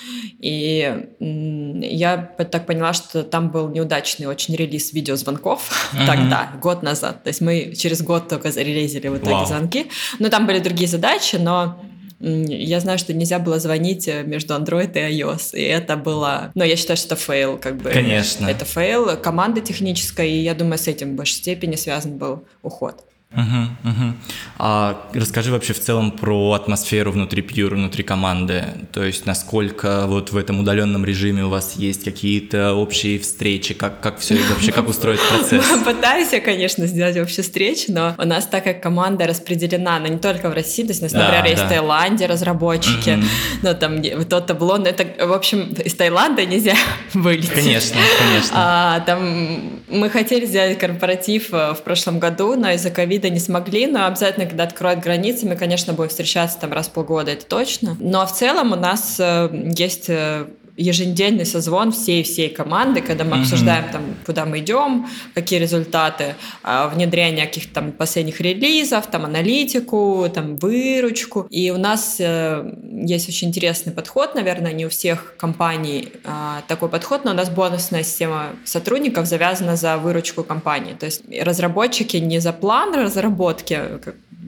И я так поняла, что там был неудачный очень релиз видеозвонков <laughs> uh-huh. тогда, год назад. То есть мы через год только зарелизили вот wow. эти звонки. Ну, там были другие задачи, но я знаю, что нельзя было звонить э, между Android и iOS, и это было... Но я считаю, что это фейл, как бы. Конечно. Это фейл команды технической, и я думаю, с этим в большей степени связан был уход. Угу, угу. А расскажи вообще в целом про атмосферу внутри Pure, внутри команды. То есть насколько вот в этом удаленном режиме у вас есть какие-то общие встречи, как, как все вообще, как устроить <laughs> процесс? Пытаюсь я, конечно, сделать общие встречи, но у нас так как команда распределена, она не только в России, то есть у нас, например, да, есть в Таиланде разработчики, угу. ну там то табло, но это, в общем, из Таиланда нельзя <laughs> вылететь. Конечно, конечно. А, там мы хотели сделать корпоратив э, в прошлом году, но из-за ковида ковида не смогли, но обязательно, когда откроют границы, мы, конечно, будем встречаться там раз в полгода, это точно. Но в целом у нас э, есть э, еженедельный созвон всей-всей команды, когда мы mm-hmm. обсуждаем, там, куда мы идем, какие результаты а, внедрения каких-то там последних релизов, там, аналитику, там, выручку. И у нас э, есть очень интересный подход, наверное, не у всех компаний а, такой подход, но у нас бонусная система сотрудников завязана за выручку компании. То есть разработчики не за план разработки,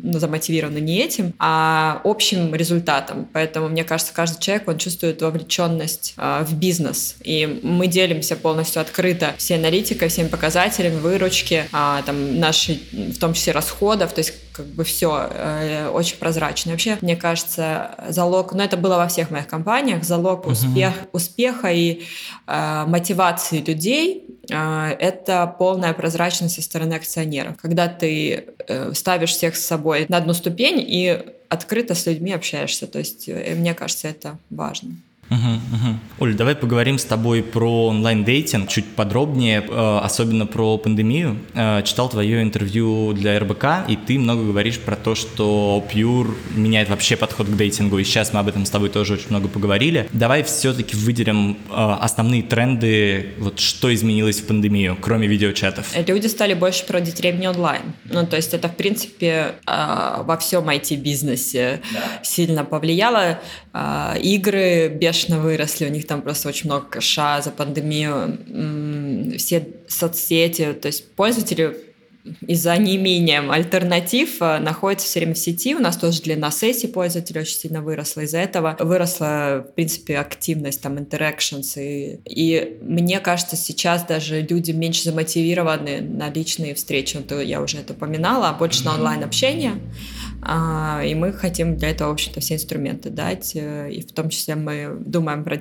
ну, замотивированы не этим, а общим результатом. Поэтому, мне кажется, каждый человек, он чувствует вовлеченность э, в бизнес. И мы делимся полностью открыто всей аналитикой, всеми показателями, выручки, э, там, наши, в том числе расходов. То есть как бы все э, очень прозрачно. Вообще, мне кажется, залог, ну это было во всех моих компаниях, залог успех, успеха и э, мотивации людей э, это полная прозрачность со стороны акционеров. Когда ты э, ставишь всех с собой на одну ступень и открыто с людьми общаешься. То есть, мне кажется, это важно. Угу, угу. Оль, давай поговорим с тобой про онлайн-дейтинг чуть подробнее, э, особенно про пандемию. Э, читал твое интервью для РБК, и ты много говоришь про то, что Pure меняет вообще подход к дейтингу, и сейчас мы об этом с тобой тоже очень много поговорили. Давай все-таки выделим э, основные тренды, вот что изменилось в пандемию, кроме видеочатов. Люди стали больше проводить времени онлайн. Ну, то есть это, в принципе, во всем IT-бизнесе да. сильно повлияло. Игры бешено конечно, выросли, у них там просто очень много кэша за пандемию, все соцсети, то есть пользователи из-за неимения альтернатив э, находятся все время в сети. У нас тоже длина сессий пользователей очень сильно выросла. Из-за этого выросла, в принципе, активность, там, interactions. И, и мне кажется, сейчас даже люди меньше замотивированы на личные встречи. Вот я уже это упоминала, а больше на онлайн-общение. А, и мы хотим для этого, в общем-то, все инструменты дать. Э, и в том числе мы думаем про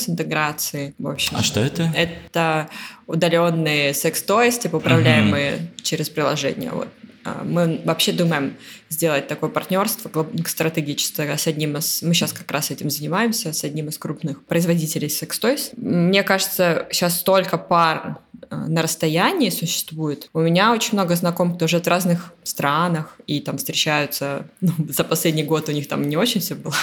с интеграцией. В общем, а что это? Это удаленные секс-тойс, типа управляемые uh через приложение. Вот. А, мы вообще думаем сделать такое партнерство стратегическое с одним из... Мы сейчас как раз этим занимаемся, с одним из крупных производителей секс-тойс. Мне кажется, сейчас столько пар Э, на расстоянии существует. У меня очень много знакомых тоже от разных странах, и там встречаются, <laughs> ну, за последний год у них там не очень все было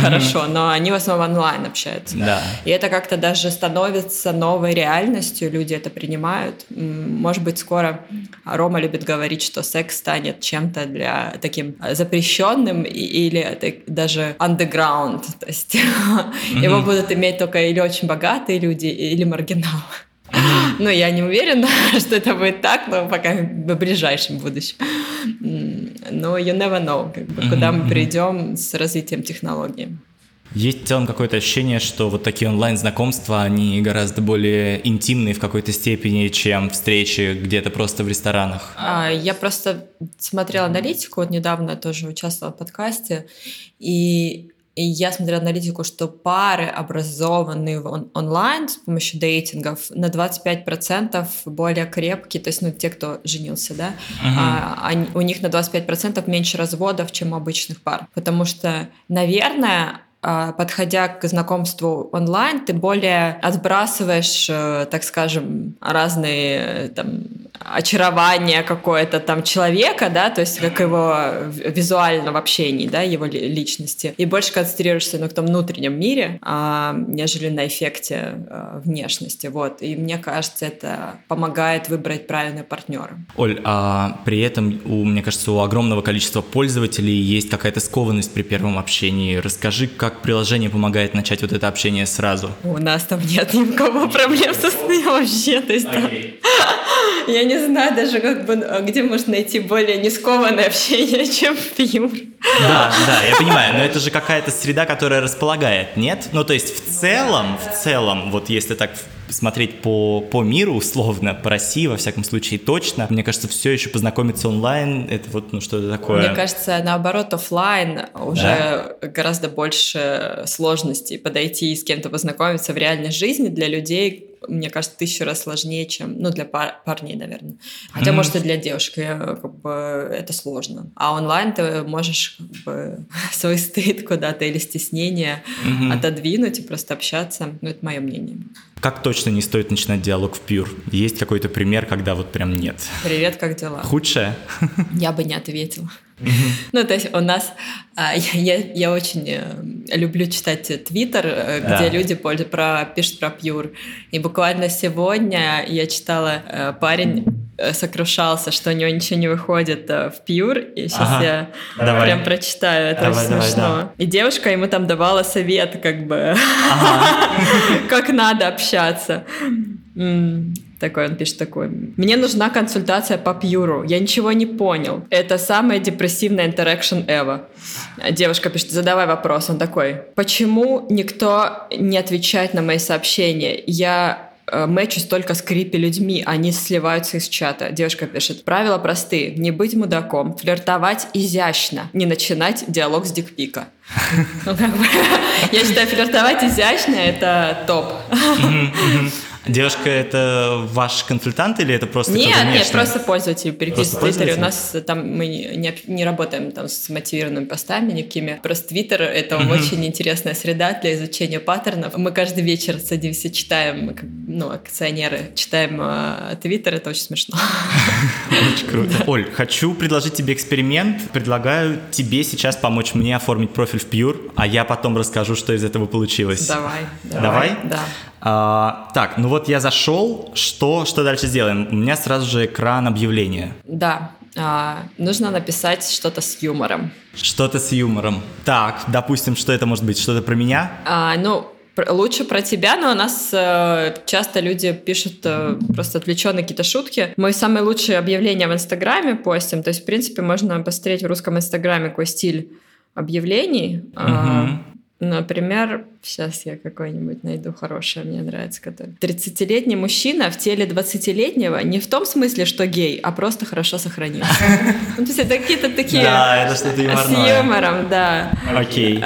хорошо, но они в основном онлайн общаются. Да. И это как-то даже становится новой реальностью, люди это принимают. Может быть, скоро Рома любит говорить, что секс станет чем-то для таким запрещенным или даже underground, то есть <laughs> его будут иметь только или очень богатые люди, или маргиналы. <laughs> Ну, я не уверена, <laughs> что это будет так, но пока в ближайшем будущем. Но you never know, как бы, куда мы придем с развитием технологий. Есть в целом какое-то ощущение, что вот такие онлайн-знакомства, они гораздо более интимные в какой-то степени, чем встречи где-то просто в ресторанах. А, я просто смотрела аналитику, вот недавно тоже участвовала в подкасте, и и я смотрела аналитику, что пары, образованные он- онлайн с помощью дейтингов, на 25% более крепкие, то есть ну, те, кто женился, да, uh-huh. а, они, у них на 25% меньше разводов, чем у обычных пар. Потому что, наверное, подходя к знакомству онлайн, ты более отбрасываешь, э, так скажем, разные э, там очарование какое-то там человека, да, то есть как его визуально в общении, да, его личности, и больше концентрируешься на том внутреннем мире, а, нежели на эффекте а, внешности, вот. И мне кажется, это помогает выбрать правильного партнера. Оль, а при этом, у, мне кажется, у огромного количества пользователей есть какая-то скованность при первом общении. Расскажи, как приложение помогает начать вот это общение сразу? У нас там нет никакого проблем со сны вообще, то есть okay. <laughs> я не знаю даже, как бы, где можно найти более нескованное общение, <laughs> чем в Пьюр. Да, да, я понимаю, но это же какая-то среда, которая располагает, нет? Ну, то есть в целом, в целом, вот если так смотреть по, по миру условно, по России, во всяком случае, точно, мне кажется, все еще познакомиться онлайн, это вот ну, что-то такое. Мне кажется, наоборот, офлайн уже да? гораздо больше сложностей подойти и с кем-то познакомиться в реальной жизни для людей, мне кажется, тысячу раз сложнее, чем, ну, для пар парней, наверное. Хотя, mm-hmm. может, и для девушки э, как бы это сложно. А онлайн ты можешь как бы, <laughs> свой стыд куда-то или стеснение mm-hmm. отодвинуть и просто общаться. Ну, это мое мнение. Как точно не стоит начинать диалог в Pure? Есть какой-то пример, когда вот прям нет? Привет, как дела? Худшее? Я бы не ответила. Ну, то есть у нас... А, <laughs> я, я очень э, люблю читать Твиттер, э, где да. люди про, пишут про Пьюр. И буквально сегодня я читала, э, парень сокрушался, что у него ничего не выходит в Пьюр. И сейчас ага. я давай. прям прочитаю, это давай, очень давай, смешно. Да. И девушка ему там давала совет, как бы, ага. <laughs> как надо общаться. Такой он пишет такой. Мне нужна консультация по пьюру. Я ничего не понял. Это самая депрессивная интеракшн ever. Девушка пишет, задавай вопрос. Он такой, почему никто не отвечает на мои сообщения? Я э, мэчусь только с крипи людьми, они сливаются из чата. Девушка пишет, правила простые, не быть мудаком, флиртовать изящно, не начинать диалог с дикпика. <laughs> Я считаю, флиртовать изящно — это топ. Девушка это ваш консультант или это просто Нет, нет, просто пользователь переписки в Твиттере. У нас там мы не, не работаем там с мотивированными постами никакими. Просто Твиттер это угу. очень интересная среда для изучения паттернов. Мы каждый вечер садимся, читаем, ну, акционеры, читаем а, Твиттер, это очень смешно. <laughs> Очень круто. Оль, хочу предложить тебе эксперимент. Предлагаю тебе сейчас помочь мне оформить профиль в Pure, а я потом расскажу, что из этого получилось. Давай. Давай? Да. А, так, ну вот я зашел, что, что дальше сделаем? У меня сразу же экран объявления. Да, а, нужно написать что-то с юмором. Что-то с юмором. Так, допустим, что это может быть? Что-то про меня? А, ну, лучше про тебя, но у нас э, часто люди пишут э, просто отвлеченные какие-то шутки. Мы самые лучшие объявления в Инстаграме постим, то есть, в принципе, можно посмотреть в русском Инстаграме какой стиль объявлений. Угу. Например, сейчас я какой-нибудь найду хорошее, мне нравится, который. 30-летний мужчина в теле 20-летнего не в том смысле, что гей, а просто хорошо сохранился. <laughs> Ну, то есть это какие-то такие... Да, это что-то. С юмором, да. Окей.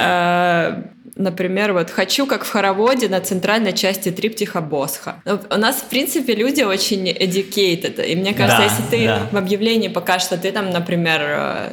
Например, вот «Хочу, как в хороводе на центральной части триптиха Босха». Ну, у нас, в принципе, люди очень educated, и мне кажется, да, если ты да. в объявлении покажешь, что ты там, например, э,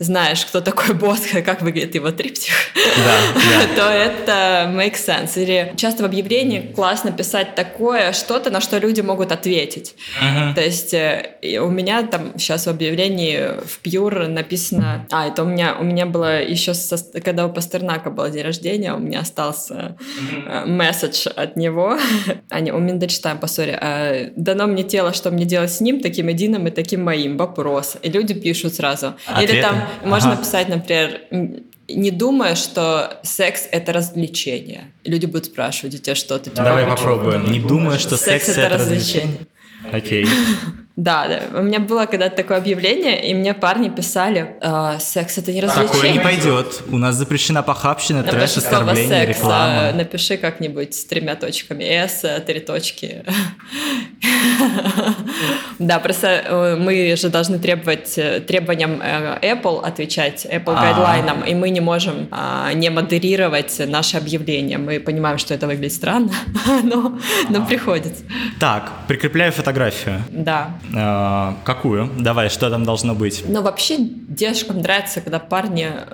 знаешь, кто такой Босха, как выглядит его триптих, да, да. <laughs> то это makes sense. Или часто в объявлении классно писать такое что-то, на что люди могут ответить. Uh-huh. То есть э, у меня там сейчас в объявлении в Pure написано... А, это у меня, у меня было еще, со, когда у Пастернака был день рождения, у меня остался mm-hmm. месседж от него. <laughs> а, не, у меня дочитаем по ссоре. А, Дано мне тело, что мне делать с ним, таким единым и таким моим. Вопрос. И люди пишут сразу. Ответы? Или там ага. можно писать, например, не думая, что секс — это развлечение. Люди будут спрашивать у тебя что-то. Давай попробуем. Не думая, что секс, секс — это развлечение. Окей. <laughs> Да, да. У меня было когда-то такое объявление, и мне парни писали, «А, секс это не развлечение. Такое не пойдет. У нас запрещена похабщина, трэш, Напиши слово оскорбление, секс, реклама. а, напиши как-нибудь с тремя точками. S, э, три точки. Да, просто э, мы же должны требовать э, требованиям э, Apple отвечать, Apple А. гайдлайнам, и мы не можем не модерировать наши объявления. Мы понимаем, что это выглядит странно, <laughs> но, но приходится. Так, прикрепляю фотографию. Да. Э, какую? Давай, что там должно быть? Но вообще девушкам нравится, когда парни э,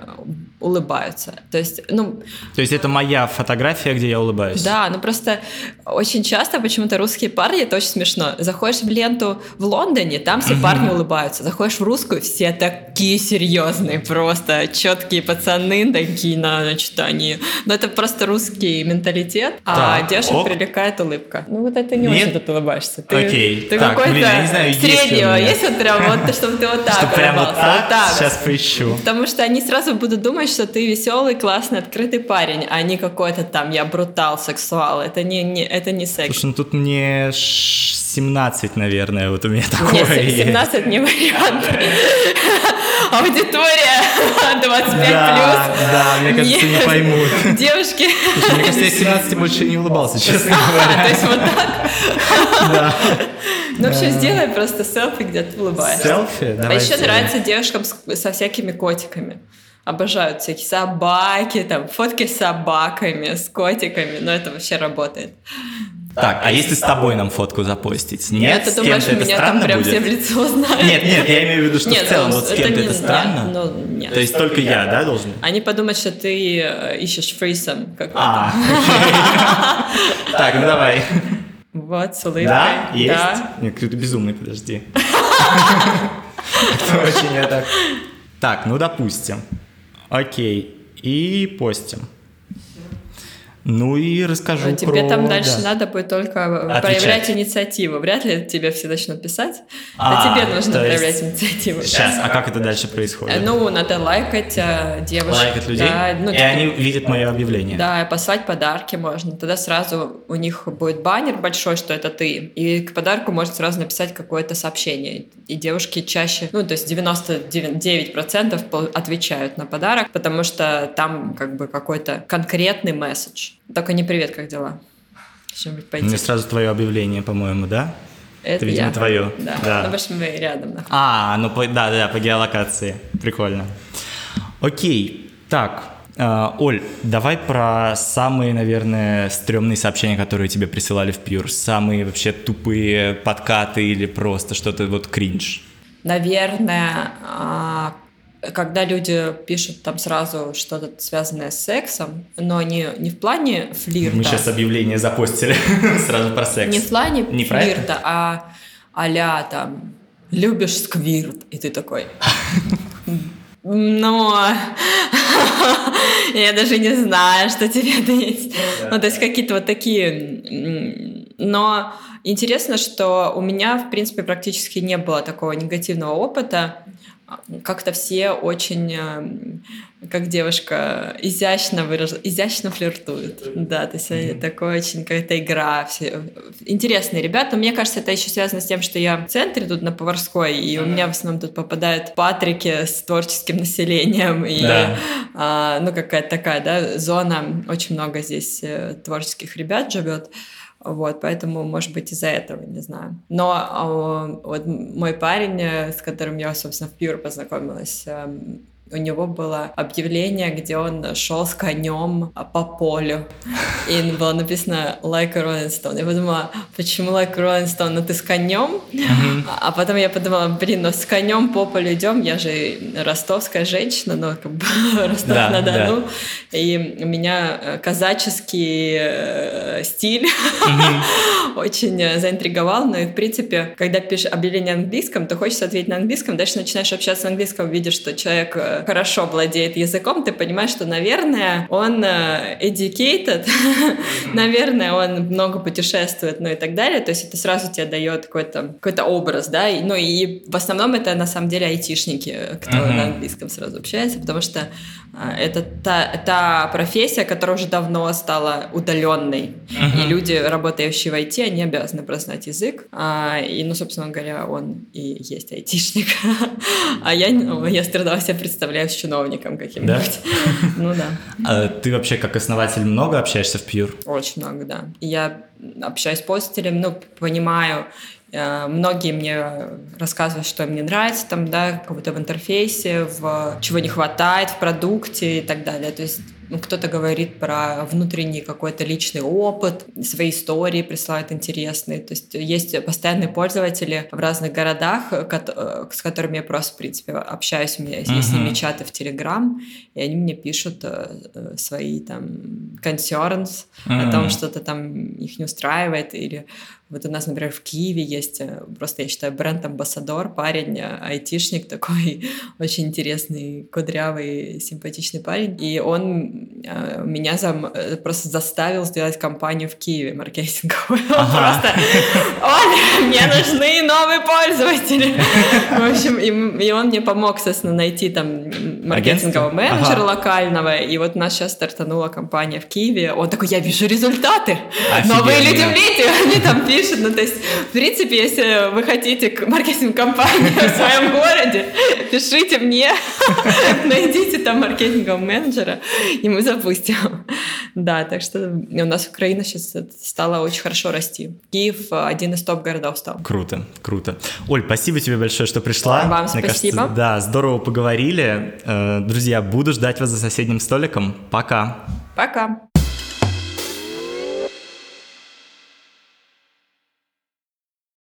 улыбаются. То есть, ну, То есть это моя фотография, где я улыбаюсь? Да, ну просто очень часто почему-то русские парни, это очень смешно. Заходишь в ленту в Лондоне, там все <clears throat> парни улыбаются. Заходишь в русскую, все такие серьезные, просто четкие пацаны такие, на, значит, они... Ну это просто русский менталитет, а Так, девушек ок. привлекает улыбка. Ну вот это не Нет? очень тут улыбаешься. Ты, Окей. Ты Так, какой-то блин, я не знаю, есть среднего. меня. Есть вот прям вот, чтобы ты вот <laughs> так Что прям вот так? Сейчас поищу. Потому что они сразу будут думать, что ты веселый, классный, открытый парень, а не какой-то там я брутал, сексуал. Это не, не, это не секс. Слушай, ну тут мне ш- 17, наверное, вот у меня такое Нет, есть. 17 не вариант. Аудитория 25 Да, да, мне кажется, не Нет. поймут. Девушки. Слушай, мне кажется, я 17 больше не улыбался, честно А, говоря. то есть вот так. Да. Ну, вообще, сделай просто селфи, где ты улыбаешься. Селфи? А Давай еще сделаем. нравится девушкам с- со всякими котиками. Обожают всякие собаки, там, фотки с собаками, с котиками. Но это вообще работает. Так, а если с тобой нам фотку запостить? Нет, ты с думаешь, это меня там странно прям все в будет? лицо знают? Нет, нет, я имею в виду, что Нет, в целом ну, вот с это кем-то не- это странно. нет, ну, нет. То есть только я, да, должен? Они подумают, что ты э, ищешь фрисом какой-то. А, так, ну давай. Вот, с улыбкой. Да, есть? Да. Нет, какой-то безумный, подожди. <laughs> Это очень я так... Так, ну допустим. Окей. И постим. Ну и расскажу А тебе про- там дальше да. надо будет только Отвечать. проявлять инициативу. Вряд ли тебе все начнут писать. А, А, тебе нужно есть- проявлять инициативу. Сейчас, а как это дальше происходит? Ну, надо лайкать э, девушек. Лайкать людей? Да, ну, и типа, они видят мое объявление. Да, послать подарки можно. Тогда сразу у них будет баннер большой, что это ты. И к подарку можно сразу написать какое-то сообщение. И девушки чаще, ну, то есть 99% пол- отвечают на подарок, потому что там как бы какой-то конкретный месседж. Только не привет, как дела? Что-нибудь пойти. Мне сразу твое объявление, по-моему, да? Это видимо, я. твое. Да. Да. Ну, потому что мы рядом находимся. А, ну по- да, да, по геолокации. Прикольно. Окей, так, э, Оль, давай про самые, наверное, стрёмные сообщения, которые тебе присылали в Pure. Самые вообще тупые подкаты или просто что-то вот кринж. Наверное, а, когда люди пишут там сразу что-то связанное с сексом, но не, не в плане флирта. Мы сейчас объявление запостили <laughs> сразу про секс. Не в плане Не флирта, а а там «любишь сквирт», и ты такой... Но <laughs> я даже не знаю, что тебе дать. Ну, то есть какие-то вот такие... Но интересно, что у меня, в принципе, практически не было такого негативного опыта. Как-то все очень, э, как девушка, изящно выраж... изящно флиртуют. Да, то есть они такой очень какая-то игра. Все... Интересные ребята. Мне кажется, это еще связано с тем, что я в центре тут на Поварской, и у меня в основном тут попадают патрики с творческим населением. И, Да. а, ну, какая-то такая, да, зона. Очень много здесь э, творческих ребят живет. Вот, поэтому, может быть, из-за этого, не знаю. Но а, вот мой парень, э, с которым я, собственно, в Пьюр познакомилась, эм, у него было объявление, где он шел с конем по полю. И было написано «Like Rolling Stone». Я подумала, почему «Like Rolling Stone»? Ну ты с конем? А потом я подумала, блин, ну с конем по полю идем, я же ростовская женщина, но как бы <laughs> Да, Ростов-на-Дону. И у меня э, казаческий э, стиль очень э, заинтриговал. Но и, в принципе, когда пишешь объявление на английском, то хочется ответить на английском, дальше начинаешь общаться на английском, видишь, что человек хорошо владеет языком, ты понимаешь, что, наверное, он э, educated, <laughs> наверное, он много путешествует, ну и так далее. То есть это сразу тебе дает какой-то какой образ, да. Ну и в основном это на самом деле айтишники, кто на английском сразу общается, потому что это та, та профессия, которая уже давно стала удаленной. И люди, работающие в IT, они обязаны прознать язык. А, и, ну, собственно говоря, он и есть айтишник. <laughs> А я, ну, я страдала себя представляю с чиновником каким-нибудь. Да? <laughs> Ну да. А ты вообще как основатель много общаешься в Pure? Очень много, да. Я общаюсь с пользователем, ну, понимаю, Многие мне рассказывают, что им не нравится, там, да, как-то в интерфейсе, в чего не хватает в продукте и так далее. То есть ну, кто-то говорит про внутренний какой-то личный опыт, свои истории присылают интересные. То есть есть постоянные пользователи в разных городах, э, с которыми я просто, в принципе, общаюсь. У меня есть uh-huh. с ними чаты в Телеграм, и они мне пишут э, э, свои там concerns uh-huh. о том, что-то там их не устраивает, или вот у нас, например, в Киеве есть просто, я считаю, бренд-амбассадор, парень, айтишник такой, <laughs> очень интересный, кудрявый, симпатичный парень. И он Э, меня зам, э, просто заставил сделать компанию в Киеве маркетинговую. <laughs> Ага. Просто, Оля, мне <laughs> нужны новые пользователи. В общем, и, и он мне помог, соответственно, найти там маркетингового менеджера ага. локального. И вот у нас сейчас стартанула компания в Киеве. Он такой, я вижу результаты. Офигенно. Новые люди в лите, они там пишут. Ну, то есть, в принципе, если вы хотите маркетинг-компанию в своем городе, пишите мне, <laughs> найдите там маркетингового менеджера, и мы запустим. Да, так что у нас Украина сейчас стала очень хорошо расти. Киев один из топ-городов стал. Круто, круто. Оль, спасибо тебе большое, что пришла. Вам Мне спасибо. Кажется, да, здорово поговорили. Э, друзья, буду ждать вас за соседним столиком. Пока. Пока.